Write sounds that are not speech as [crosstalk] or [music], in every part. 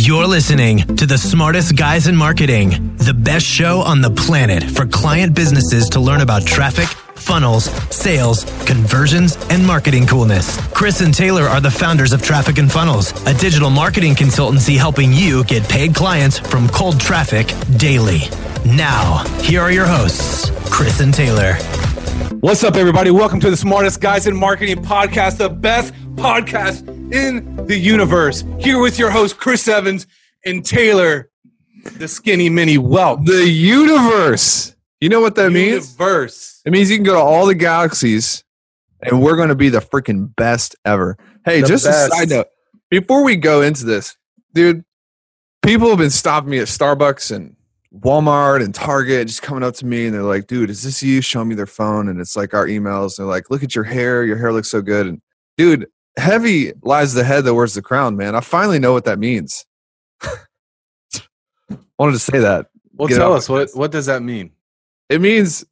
You're listening to the smartest guys in marketing, the best show on the planet for client businesses to learn about traffic, funnels, sales, conversions, and marketing coolness. Chris and Taylor are the founders of Traffic and Funnels, a digital marketing consultancy helping you get paid clients from cold traffic daily. Now, here are your hosts, Chris and Taylor. What's up, everybody? Welcome to the smartest guys in marketing podcast, the best podcast in the universe. Here with your host, Chris Evans and Taylor, the skinny mini Welch. The universe. You know what that means? Universe. It means you can go to all the galaxies and we're going to be the freaking best ever. Hey, The just best. a side note before we go into this, dude, people have been stopping me at Starbucks and Walmart and Target just coming up to me and they're like, dude, is this you? Show me their phone. And it's like our emails. They're like, look at your hair. Your hair looks so good. And dude, heavy lies the head that wears the crown, man. I finally know what that means. [laughs] Wanted to say that. Well, Get tell us what what does that mean? It means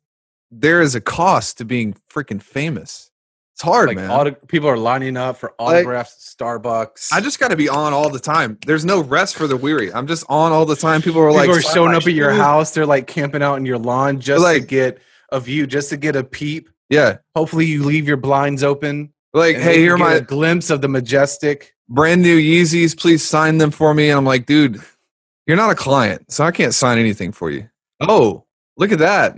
there is a cost to being freaking famous. It's hard, Like man. auto- people are lining up for autographs at Starbucks. I just got to be on all the time. There's no rest for the weary. I'm just on all the time. People are people like are showing up at your house. They're like camping out in your lawn just to Like- get a view, just to get a peep. Yeah, Hopefully, you leave your blinds open. Like hey, here are my glimpse of the majestic. brand new Yeezys. Please sign them for me. And I'm like, dude, you're not a client, so I can't sign anything for you. Oh, look at that.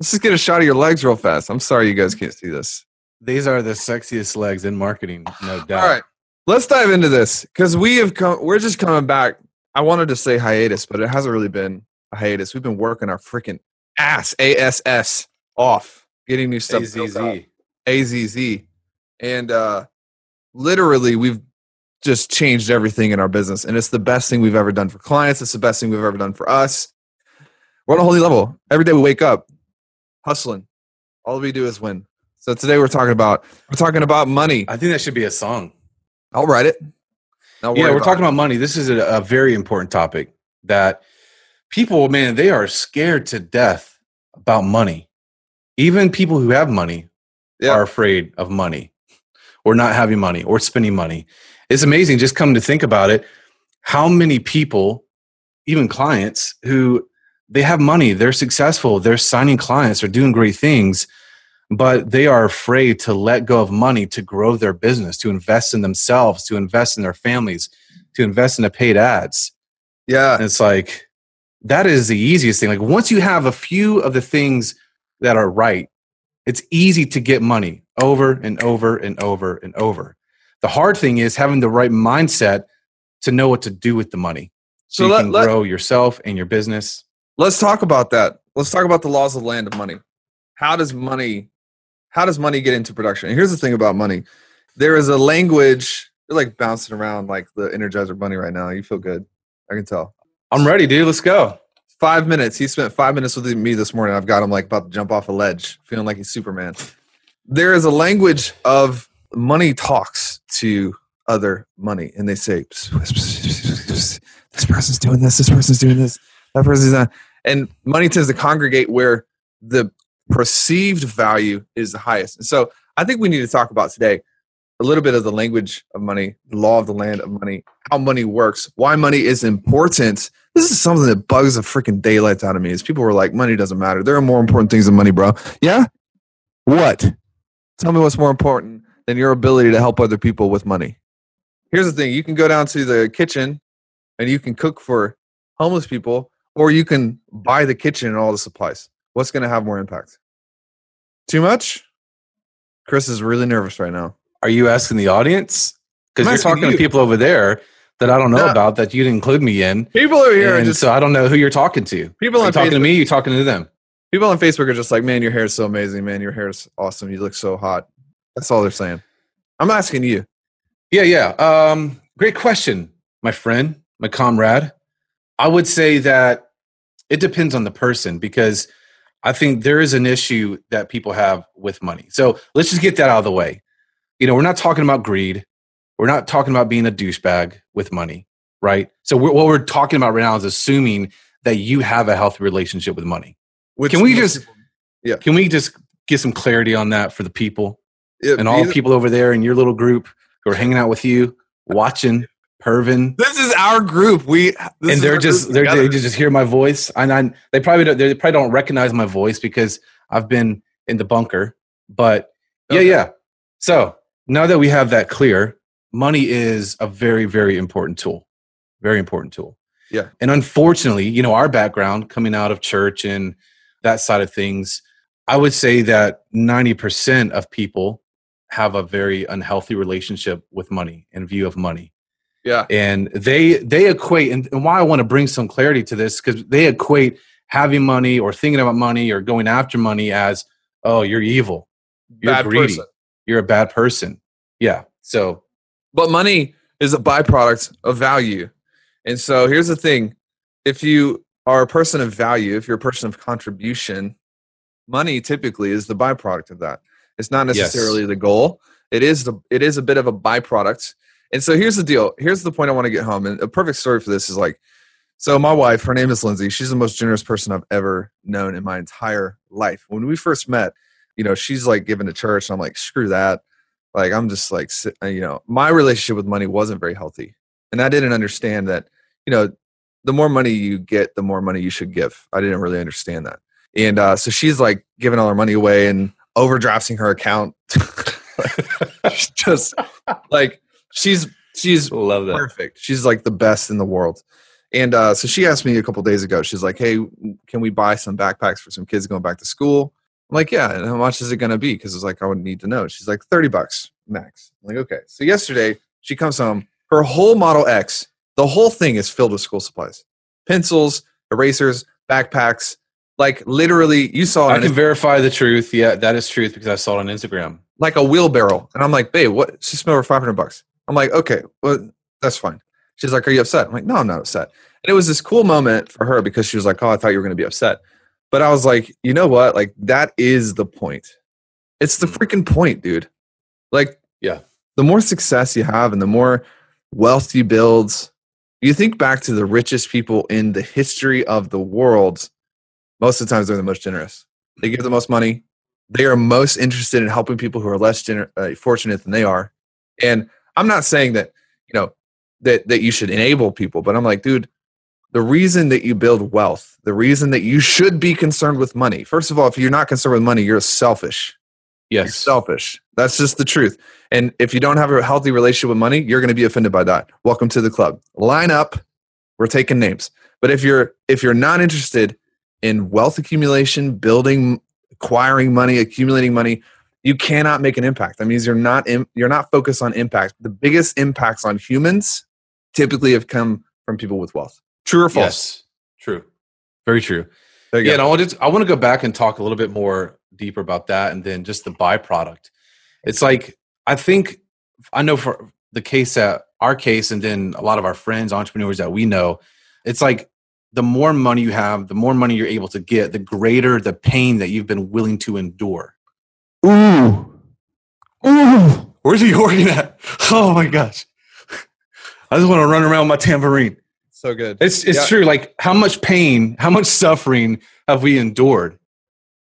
Let's just get a shot of your legs real fast. I'm sorry you guys can't see this. These are the sexiest legs in marketing, no [sighs] doubt. All right, let's dive into this because we have come. We're just coming back. I wanted to say hiatus, but it hasn't really been a hiatus. We've been working our freaking ass, ass off, getting new stuff. AZZ. AZZ, and uh, literally we've just changed everything in our business, and it's the best thing we've ever done for clients. It's the best thing we've ever done for us. We're on a whole new level. Every day we wake up, hustling. All we do is win. So today we're talking about we're talking about money. I think that should be a song. I'll write it. Don't Yeah, we're talking it. about money. This is a, a very important topic that people, man, they are scared to death about money. Even people who have money Yeah. are afraid of money or not having money or spending money. It's amazing just come to think about it how many people, even clients who they have money, they're successful, they're signing clients, they're doing great things, but they are afraid to let go of money to grow their business, to invest in themselves, to invest in their families, to invest in the paid ads. Yeah, And it's like that is the easiest thing. Like once you have a few of the things that are right, it's easy to get money over and over and over and over. The hard thing is having the right mindset to know what to do with the money. So, So you let- can let- grow yourself and your business. let's talk about that. Let's talk about the laws of land of money. How does money how does money get into production? And here's the thing about money. There is a language you're like bouncing around like the Energizer bunny right now. You feel good. I can tell. I'm ready, dude. Let's go. Five minutes. He spent five minutes with me this morning. I've got him like about to jump off a ledge, feeling like he's Superman. There is a language of money talks to other money, and they say, "This person's doing this. This person's doing this. That person's not." And money tends to congregate where the perceived value is the highest. And so, I think we need to talk about today a little bit of the language of money, the law of the land of money, how money works, why money is important. This is something that bugs the freaking daylights out of me. Is people were like, money doesn't matter. There are more important things than money, bro. Yeah. What? Tell me what's more important than your ability to help other people with money. Here's the thing: you can go down to the kitchen and you can cook for homeless people, or you can buy the kitchen and all the supplies. What's going to have more impact? Too much? Chris is really nervous right now. Are you asking the audience? Because you're talking you. to people over there that I don't know No. about that you didn't include me in. People over here are And just so I don't know who you're talking to. people Are you on talking to me? You're talking to them. People on Facebook are just like, "Man, your hair is so amazing. Man, your hair is awesome. You look so hot." That's all they're saying. I'm asking you. Yeah, yeah. Um, great question, my friend, my comrade. I would say that it depends on the person because I think there is an issue that people have with money. So let's just get that out of the way. You know, we're not talking about greed. We're not talking about being a douchebag with money, right? So we're, what we're talking about right now is assuming that you have a healthy relationship with money. Which Can we just- people- Can we just get some clarity on that for the people Yeah, and all the people over there in your little group who are hanging out with you, watching, pervin? This is our group. We and they're just they're they just hear my voice, and I they probably don't, they probably don't recognize my voice because I've been in the bunker. But okay. yeah, yeah. So now that we have that clear, money is a very very important tool, very important tool. Yeah. And unfortunately, you know, our background coming out of church and that side of things, I would say that 90% of people have a very unhealthy relationship with money and view of money. Yeah. And they they equate and, and why I want to bring some clarity to this cuz they equate having money or thinking about money or going after money as oh, you're evil. You're bad greedy. Person. You're a bad person. Yeah. So but money is a byproduct of value. And so here's the thing if you are a person of value, if you're a person of contribution, money typically is the byproduct of that. It's not necessarily yes. the goal. It is the it is a bit of a byproduct. And so here's the deal. Here's the point I want to get home. And a perfect story for this is like, so my wife, her name is Lindsay. She's the most generous person I've ever known in my entire life. When we first met, you know, she's like giving to church. And I'm like, screw that. Like I'm just like, you know, my relationship with money wasn't very healthy, and I didn't understand that. You know, the more money you get, the more money you should give. I didn't really understand that. And uh, so she's like giving all her money away and overdrafting her account. [laughs] just like she's she's love that. perfect. She's like the best in the world. And uh, so she asked me a couple days ago. She's like, "Hey, can we buy some backpacks for some kids going back to school?" I'm like, "Yeah." And how much is it going to be? Because it's like I would need to know. She's like, 30 bucks max." I'm like, "Okay." So yesterday she comes home. Her whole Model X the whole thing is filled with school supplies pencils, erasers, backpacks. Like literally, you saw. I can verify the truth. Yeah, that is truth because I saw it on Instagram. Like a wheelbarrow, and I'm like, babe, what? She spent over 500 bucks. I'm like, okay, well, that's fine. She's like, are you upset? I'm like, no, I'm not upset. And it was this cool moment for her because she was like, oh, I thought you were going to be upset. But I was like, you know what? Like that is the point. It's the mm. freaking point, dude. Like, yeah, the more success you have and the more wealth you build you think back to the richest people in the history of the world, most of the times they're the most generous. They give the most money. They are most interested in helping people who are less gener- uh, fortunate than they are. And I'm not saying that, you know, that, that you should enable people, but I'm like, dude, the reason that you build wealth, the reason that you should be concerned with money, first of all, if you're not concerned with money, you're selfish. Yes. You're selfish. That's just the truth. And if you don't have a healthy relationship with money, you're going to be offended by that. Welcome to the club. Line up. We're taking names. But if you're if you're not interested in wealth accumulation, building, acquiring money, accumulating money, you cannot make an impact. That means you're not in, you're not focused on impact. The biggest impacts on humans typically have come from people with wealth. True or false? Yes. True. Very true. Yeah, I want to I want to go back and talk a little bit more deeper about that and then just the byproduct. It's like I think I know for the case that our case and then a lot of our friends, entrepreneurs that we know, it's like the more money you have, the more money you're able to get, the greater the pain that you've been willing to endure. Ooh. Ooh. Where's he working at? [laughs] Oh my gosh. I just want to run around my tambourine. So good. It's it's yeah. true. Like how much pain, how much suffering have we endured?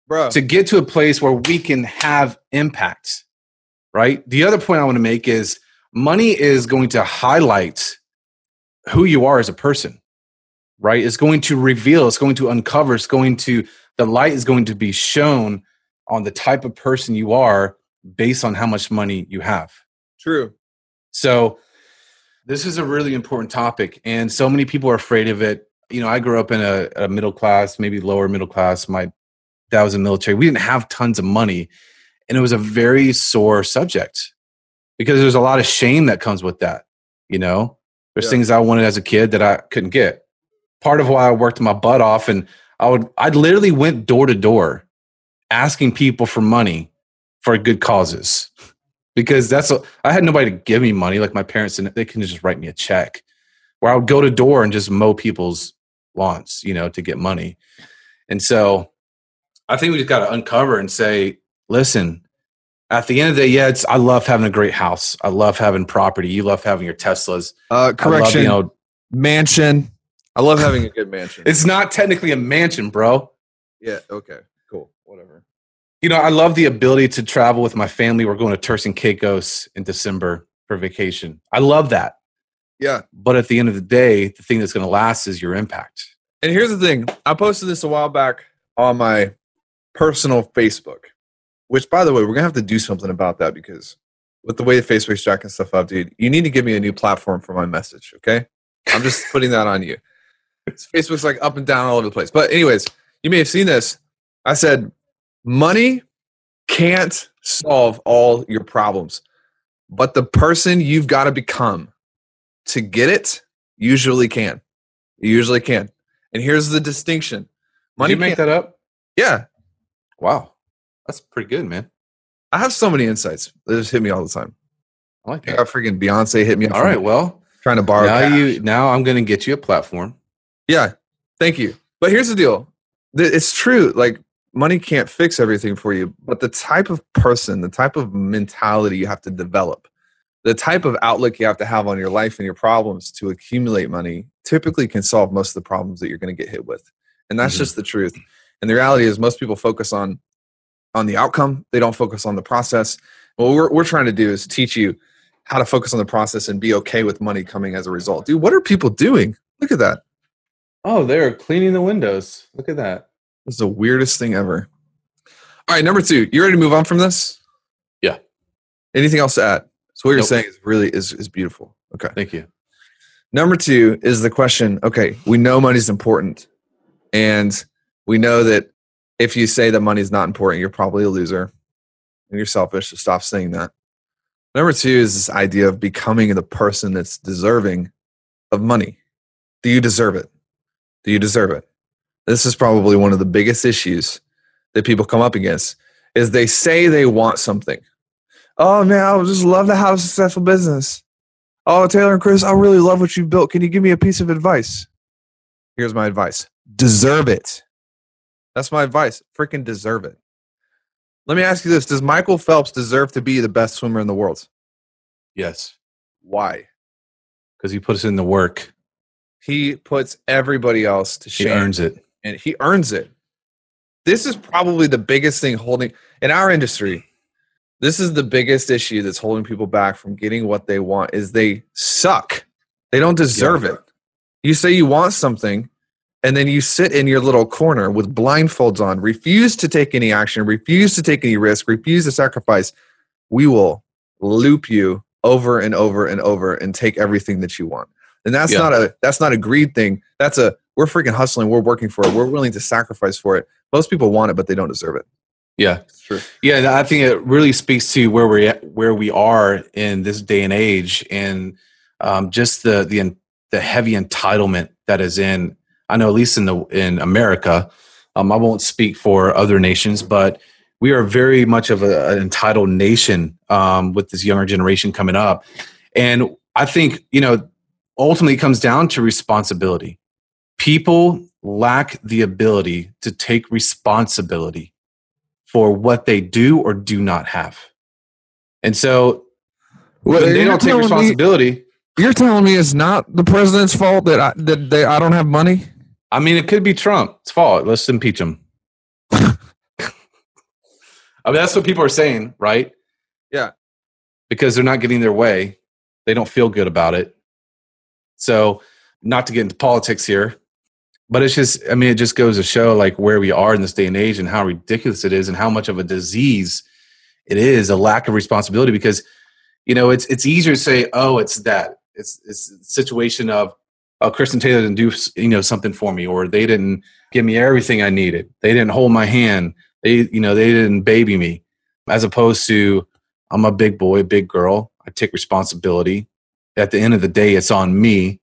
Bro. To get to a place where we can have impact right? The other point I want to make is money is going to highlight who you are as a person, right? It's going to reveal, it's going to uncover, it's going to, the light is going to be shown on the type of person you are based on how much money you have. True. So, this is a really important topic, and so many people are afraid of it. You know, I grew up in a, a middle class, maybe lower middle class. My dad was in military. We didn't have tons of money, and it was a very sore subject because there's a lot of shame that comes with that you know there's yeah. things i wanted as a kid that i couldn't get part of why i worked my butt off and i would i literally went door to door asking people for money for good causes because that's what I had nobody to give me money like my parents and they can just write me a check where i would go to door and just mow people's lawns you know to get money and so i think we just got to uncover and say listen, at the end of the day, yeah, it's I love having a great house. I love having property. You love having your Teslas. Uh, correction, love, you know, mansion. I love having a good mansion. [laughs] it's not technically a mansion, bro. Yeah. Okay. Cool. Whatever. You know, I love the ability to travel with my family. We're going to Turks and Caicos in December for vacation. I love that. Yeah. But at the end of the day, the thing that's going to last is your impact. And here's the thing I posted this a while back on my personal Facebook, which, by the way, we're going to have to do something about that because with the way Facebook's jacking stuff up, dude, you need to give me a new platform for my message, okay? I'm just [laughs] putting that on you. Facebook's like up and down all over the place. But, anyways, you may have seen this. I said, money can't solve all your problems, but the person you've got to become to get it usually can. You usually can. And here's the distinction. Money Did you make that up? Yeah. Wow. That's pretty good, man. I have so many insights. They just hit me all the time. I like that. I freaking Beyonce hit me. All right. Well, trying to borrow. Now cash. you now I'm going to get you a platform. Yeah. Thank you. But here's the deal. It's true. Like money can't fix everything for you, but the type of person, the type of mentality you have to develop, the type of outlook you have to have on your life and your problems to accumulate money typically can solve most of the problems that you're going to get hit with. And that's mm-hmm. just the truth. And the reality is most people focus on on the outcome, they don't focus on the process. What we're, we're trying to do is teach you how to focus on the process and be okay with money coming as a result. Dude, what are people doing? Look at that. Oh, they're cleaning the windows. Look at that. This is the weirdest thing ever. All right, number two. You ready to move on from this? Yeah. Anything else to add? So what nope. you're saying is really is is beautiful. Okay. Thank you. Number two is the question. Okay, we know money's important, and we know that if you say that money's not important, you're probably a loser, and you're selfish. So stop saying that. Number two is this idea of becoming the person that's deserving of money. Do you deserve it? Do you deserve it? This is probably one of the biggest issues that people come up against is they say they want something Oh man, I just love to have a successful business. Oh, Taylor and Chris, I really love what you've built. Can you give me a piece of advice? Here's my advice deserve it. That's my advice. Freaking deserve it. Let me ask you this Does Michael Phelps deserve to be the best swimmer in the world? Yes. Why? Because he puts in the work. He puts everybody else to shame. He earns it. And he earns it. This is probably the biggest thing holding in our industry this is the biggest issue that's holding people back from getting what they want is they suck they don't deserve yeah. it you say you want something and then you sit in your little corner with blindfolds on refuse to take any action refuse to take any risk refuse to sacrifice we will loop you over and over and over and take everything that you want and that's yeah. not a that's not a greed thing that's a we're freaking hustling we're working for it we're willing to sacrifice for it most people want it but they don't deserve it yeah, sure. Yeah, I think it really speaks to where we're at, where we are in this day and age, and um, just the the the heavy entitlement that is in. I know, at least in the in America, um, I won't speak for other nations, but we are very much of a, an entitled nation um, with this younger generation coming up, and I think you know ultimately comes down to responsibility. People lack the ability to take responsibility for what they do or do not have. And so well, they don't take responsibility. Me, you're telling me it's not the president's fault that I, that they, I don't have money? I mean, it could be Trump's fault. Let's impeach him. [laughs] I mean, that's what people are saying, right? Yeah. Because they're not getting their way. They don't feel good about it. So, not to get into politics here, but it's just i mean it just goes to show like where we are in this day and age and how ridiculous it is and how much of a disease it is a lack of responsibility because you know it's it's easier to say oh it's that. It's it's a situation of oh kristen taylor didn't do you know something for me or they didn't give me everything i needed. They didn't hold my hand. They you know they didn't baby me. As opposed to i'm a big boy big girl. I take responsibility at the end of the day it's on me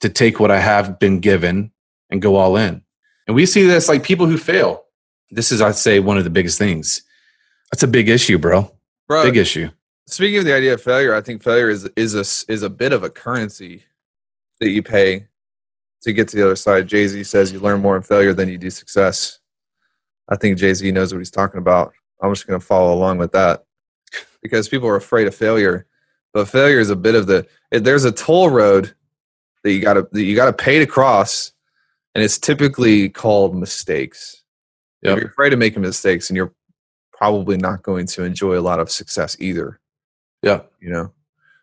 to take what i have been given and go all in. And we see this like people who fail. This is, I'd say, one of the biggest things. That's a big issue, bro. bro big issue. Speaking of the idea of failure, I think failure is is a is a bit of a currency that you pay to get to the other side. Jay Z says you learn more in failure than you do success. I think Jay Z knows what he's talking about. I'm just going to follow along with that because people are afraid of failure, but failure is a bit of the. There's a toll road that you got to that you got to pay to cross and it's typically called mistakes. Yep. If you're afraid of making mistakes, and you're probably not going to enjoy a lot of success either. Yeah, you know.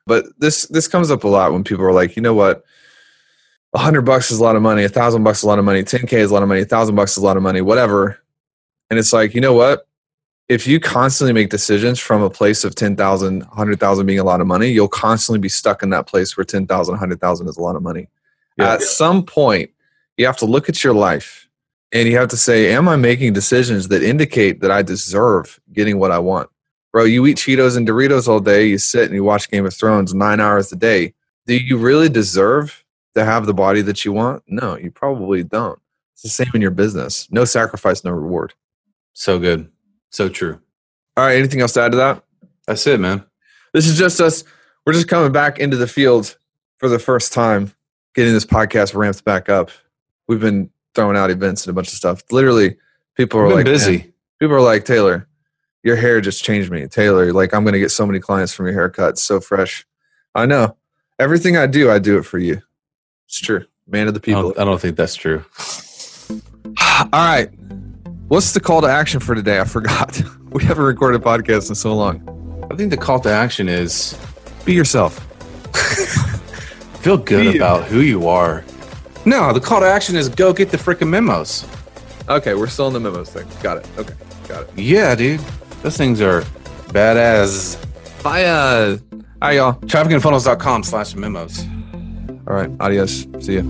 But this this comes up a lot when people are like, you know what, a hundred bucks is a lot of money, a thousand bucks is a lot of money, ten k is a lot of money, a thousand bucks is a lot of money, whatever. And it's like, you know what? If you constantly make decisions from a place of 10,000, 100,000 being a lot of money, you'll constantly be stuck in that place where 10,000, 100,000 is a lot of money. Yeah. At some point, you have to look at your life and you have to say, Am I making decisions that indicate that I deserve getting what I want? Bro, you eat Cheetos and Doritos all day, you sit and you watch Game of Thrones nine hours a day. Do you really deserve to have the body that you want? No, you probably don't. It's the same in your business. No sacrifice, no reward. So good. So true. All right, anything else to add to that? That's it, man. This is just us. We're just coming back into the field for the first time, getting this podcast ramped back up. We've been throwing out events and a bunch of stuff. Literally, people are like busy. People are like Taylor, your hair just changed me. Taylor, like I'm gonna get so many clients from your haircut. It's so fresh. I know. Everything I do, I do it for you. It's true. Man of the I people. don't, I don't think that's true. All right. What's the call to action for today? I forgot. [laughs] We haven't recorded a podcast in so long. I think the call to action is Be yourself. [laughs] feel good Be- about who you are. No, the call to action is go get the freaking memos. Okay, we're still in the memos thing. Got it. Okay, got it. Yeah, dude. Those things are badass. Bye. Uh, right, y'all. Trafficandfunnels.com slash memos. All right. Adios. See you.